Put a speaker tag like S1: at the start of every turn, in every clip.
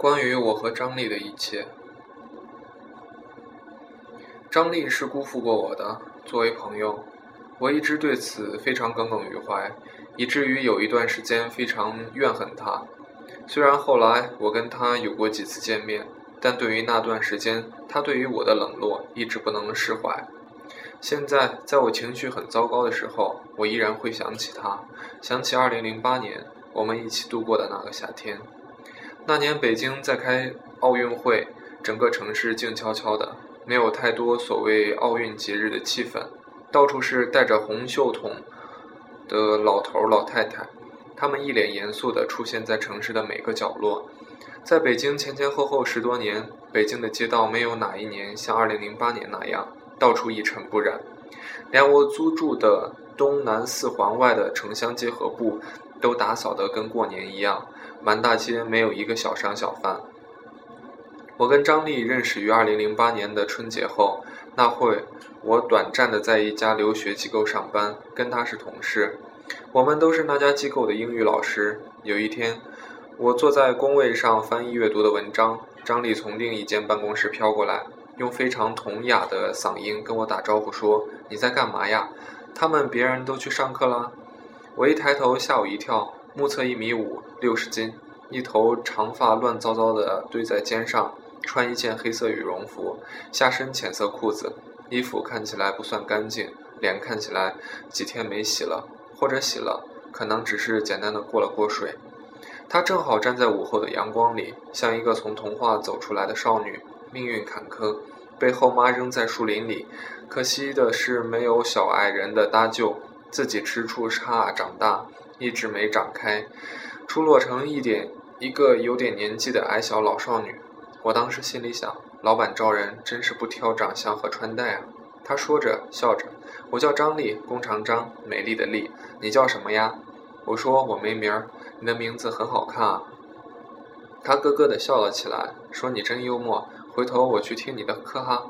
S1: 关于我和张丽的一切，张丽是辜负过我的。作为朋友，我一直对此非常耿耿于怀，以至于有一段时间非常怨恨她。虽然后来我跟她有过几次见面，但对于那段时间她对于我的冷落，一直不能释怀。现在，在我情绪很糟糕的时候，我依然会想起她，想起2008年我们一起度过的那个夏天。那年北京在开奥运会，整个城市静悄悄的，没有太多所谓奥运节日的气氛，到处是戴着红袖筒的老头老太太，他们一脸严肃地出现在城市的每个角落。在北京前前后后十多年，北京的街道没有哪一年像2008年那样，到处一尘不染，连我租住的东南四环外的城乡结合部都打扫得跟过年一样。满大街没有一个小商小贩。我跟张丽认识于2008年的春节后，那会我短暂的在一家留学机构上班，跟她是同事。我们都是那家机构的英语老师。有一天，我坐在工位上翻译阅读的文章，张丽从另一间办公室飘过来，用非常童雅的嗓音跟我打招呼说：“你在干嘛呀？他们别人都去上课了。”我一抬头，吓我一跳。目测一米五，六十斤，一头长发乱糟糟的堆在肩上，穿一件黑色羽绒服，下身浅色裤子，衣服看起来不算干净，脸看起来几天没洗了，或者洗了，可能只是简单的过了过水。她正好站在午后的阳光里，像一个从童话走出来的少女，命运坎坷，被后妈扔在树林里，可惜的是没有小矮人的搭救，自己吃出差长大。一直没长开，出落成一点一个有点年纪的矮小老少女。我当时心里想，老板招人真是不挑长相和穿戴啊。他说着笑着，我叫张丽，弓长张，美丽的丽。你叫什么呀？我说我没名儿。你的名字很好看啊。他咯咯的笑了起来，说你真幽默。回头我去听你的课哈。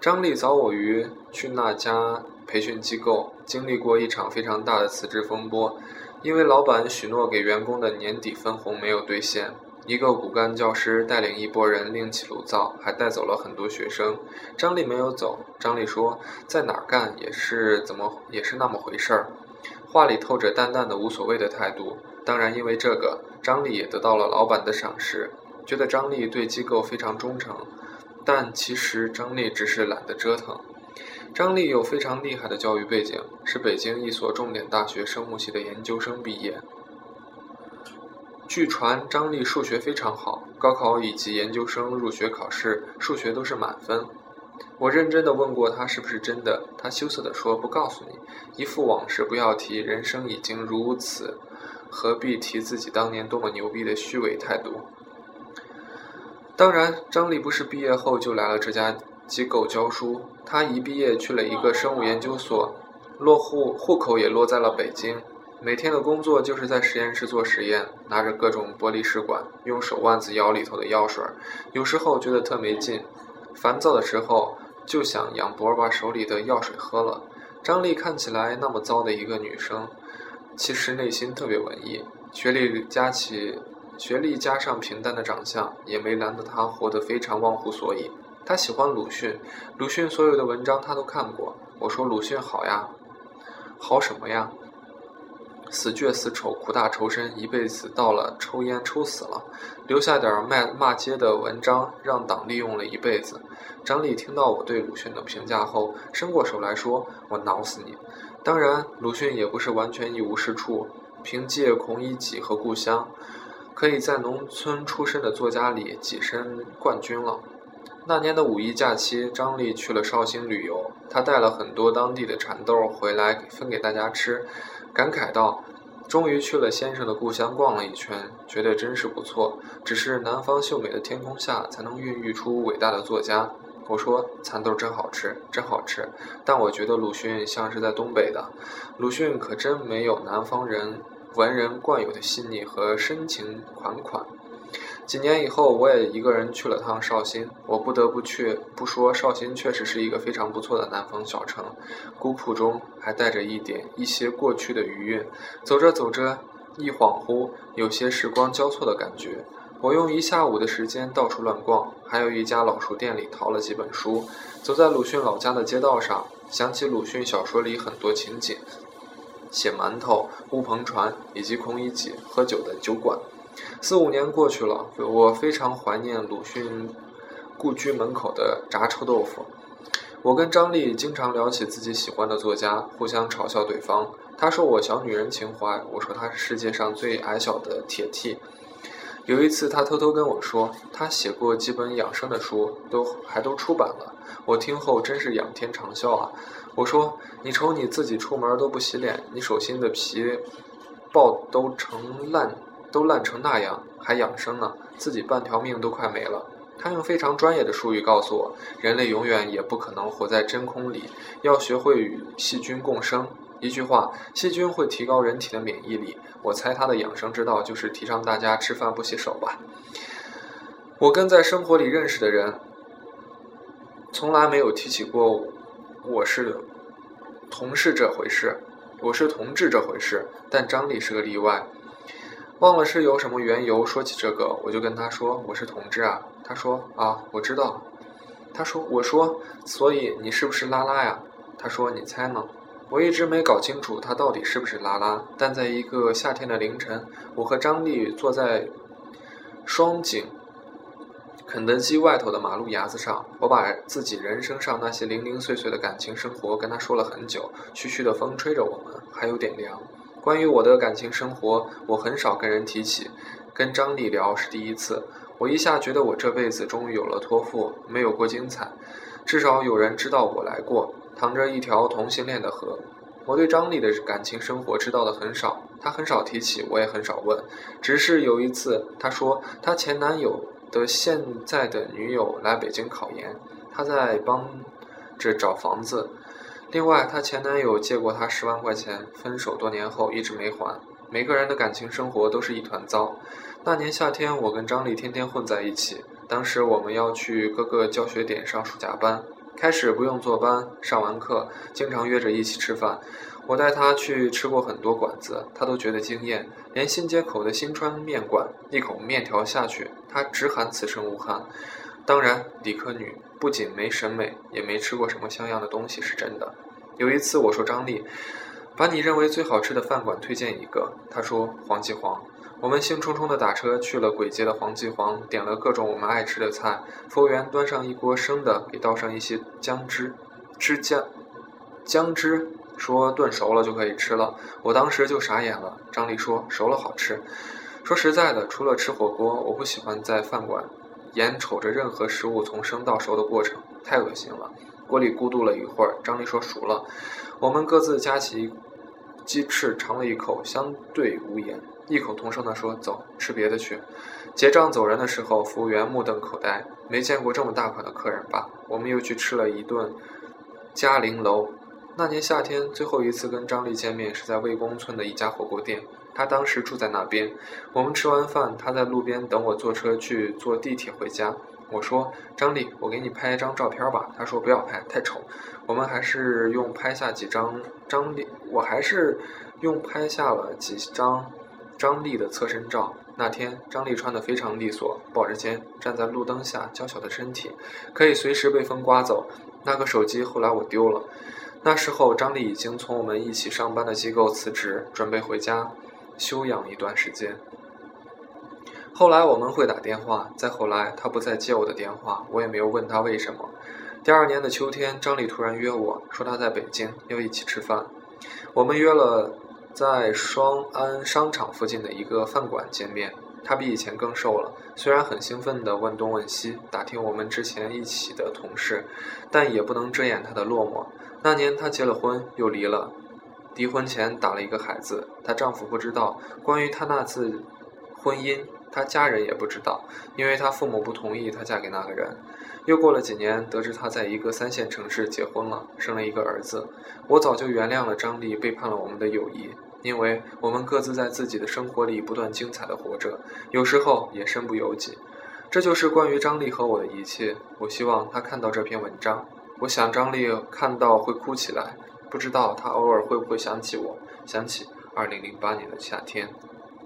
S1: 张丽早我于去那家培训机构，经历过一场非常大的辞职风波。因为老板许诺给员工的年底分红没有兑现，一个骨干教师带领一拨人另起炉灶，还带走了很多学生。张丽没有走，张丽说在哪儿干也是怎么也是那么回事儿，话里透着淡淡的无所谓的态度。当然，因为这个，张丽也得到了老板的赏识，觉得张丽对机构非常忠诚。但其实张丽只是懒得折腾。张丽有非常厉害的教育背景，是北京一所重点大学生物系的研究生毕业。据传，张丽数学非常好，高考以及研究生入学考试数学都是满分。我认真的问过她是不是真的，她羞涩地说不告诉你，一副往事不要提，人生已经如此，何必提自己当年多么牛逼的虚伪态度。当然，张丽不是毕业后就来了这家。机构教书，他一毕业去了一个生物研究所，落户户口也落在了北京。每天的工作就是在实验室做实验，拿着各种玻璃试管，用手腕子舀里头的药水。有时候觉得特没劲，烦躁的时候就想仰脖把手里的药水喝了。张丽看起来那么糟的一个女生，其实内心特别文艺。学历加起，学历加上平淡的长相，也没难得她活得非常忘乎所以。他喜欢鲁迅，鲁迅所有的文章他都看过。我说鲁迅好呀，好什么呀？死倔死丑，苦大仇深，一辈子到了抽烟抽死了，留下点骂骂街的文章，让党利用了一辈子。张丽听到我对鲁迅的评价后，伸过手来说：“我挠死你！”当然，鲁迅也不是完全一无是处，凭借《孔乙己》和《故乡》，可以在农村出身的作家里跻身冠军了。那年的五一假期，张丽去了绍兴旅游。她带了很多当地的蚕豆回来分给大家吃，感慨道：“终于去了先生的故乡逛了一圈，觉得真是不错。只是南方秀美的天空下，才能孕育出伟大的作家。”我说：“蚕豆真好吃，真好吃。”但我觉得鲁迅像是在东北的，鲁迅可真没有南方人文人惯有的细腻和深情款款。几年以后，我也一个人去了趟绍兴。我不得不去不说，绍兴确实是一个非常不错的南方小城，古朴中还带着一点一些过去的余韵。走着走着，一恍惚，有些时光交错的感觉。我用一下午的时间到处乱逛，还有一家老书店里淘了几本书。走在鲁迅老家的街道上，想起鲁迅小说里很多情景：写馒头、乌篷船以及孔乙己喝酒的酒馆。四五年过去了，我非常怀念鲁迅故居门口的炸臭豆腐。我跟张丽经常聊起自己喜欢的作家，互相嘲笑对方。他说我小女人情怀，我说他是世界上最矮小的铁 T。有一次，他偷偷跟我说，他写过几本养生的书，都还都出版了。我听后真是仰天长啸啊！我说：“你瞅你自己出门都不洗脸，你手心的皮爆都成烂，都烂成那样，还养生呢？自己半条命都快没了。”他用非常专业的术语告诉我：人类永远也不可能活在真空里，要学会与细菌共生。一句话，细菌会提高人体的免疫力。我猜他的养生之道就是提倡大家吃饭不洗手吧。我跟在生活里认识的人，从来没有提起过我是同事这回事，我是同志这回事。但张丽是个例外。忘了是有什么缘由说起这个，我就跟他说我是同志啊。他说啊，我知道。他说我说，所以你是不是拉拉呀？他说你猜呢？我一直没搞清楚他到底是不是拉拉，但在一个夏天的凌晨，我和张丽坐在双井肯德基外头的马路牙子上，我把自己人生上那些零零碎碎的感情生活跟他说了很久。徐徐的风吹着我们，还有点凉。关于我的感情生活，我很少跟人提起，跟张丽聊是第一次。我一下觉得我这辈子终于有了托付，没有过精彩，至少有人知道我来过，淌着一条同性恋的河。我对张丽的感情生活知道的很少，她很少提起，我也很少问。只是有一次，她说她前男友的现在的女友来北京考研，她在帮着找房子。另外，她前男友借过她十万块钱，分手多年后一直没还。每个人的感情生活都是一团糟。那年夏天，我跟张丽天天混在一起。当时我们要去各个教学点上暑假班，开始不用坐班，上完课经常约着一起吃饭。我带她去吃过很多馆子，她都觉得惊艳。连新街口的新川面馆，一口面条下去，她直喊此生无憾。当然，理科女不仅没审美，也没吃过什么像样的东西，是真的。有一次我说张丽，把你认为最好吃的饭馆推荐一个。她说黄记煌。我们兴冲冲地打车去了簋街的黄记煌，点了各种我们爱吃的菜。服务员端上一锅生的，给倒上一些姜汁，汁姜姜汁，说炖熟了就可以吃了。我当时就傻眼了。张丽说熟了好吃。说实在的，除了吃火锅，我不喜欢在饭馆眼瞅着任何食物从生到熟的过程，太恶心了。锅里咕嘟了一会儿，张丽说熟了。我们各自夹起鸡翅尝了一口，相对无言。异口同声地说：“走，吃别的去。”结账走人的时候，服务员目瞪口呆，没见过这么大款的客人吧？我们又去吃了一顿嘉陵楼。那年夏天，最后一次跟张丽见面是在魏公村的一家火锅店，她当时住在那边。我们吃完饭，她在路边等我坐车去坐地铁回家。我说：“张丽，我给你拍一张照片吧。”她说：“不要拍，太丑。”我们还是用拍下几张张丽，我还是用拍下了几张。张丽的侧身照，那天张丽穿得非常利索，抱着肩站在路灯下，娇小的身体可以随时被风刮走。那个手机后来我丢了。那时候张丽已经从我们一起上班的机构辞职，准备回家休养一段时间。后来我们会打电话，再后来他不再接我的电话，我也没有问他为什么。第二年的秋天，张丽突然约我说他在北京要一起吃饭，我们约了。在双安商场附近的一个饭馆见面，他比以前更瘦了。虽然很兴奋地问东问西，打听我们之前一起的同事，但也不能遮掩他的落寞。那年他结了婚，又离了，离婚前打了一个孩子，她丈夫不知道。关于她那次婚姻，她家人也不知道，因为她父母不同意她嫁给那个人。又过了几年，得知她在一个三线城市结婚了，生了一个儿子。我早就原谅了张丽背叛了我们的友谊，因为我们各自在自己的生活里不断精彩的活着，有时候也身不由己。这就是关于张丽和我的一切。我希望她看到这篇文章，我想张丽看到会哭起来。不知道她偶尔会不会想起我，想起二零零八年的夏天。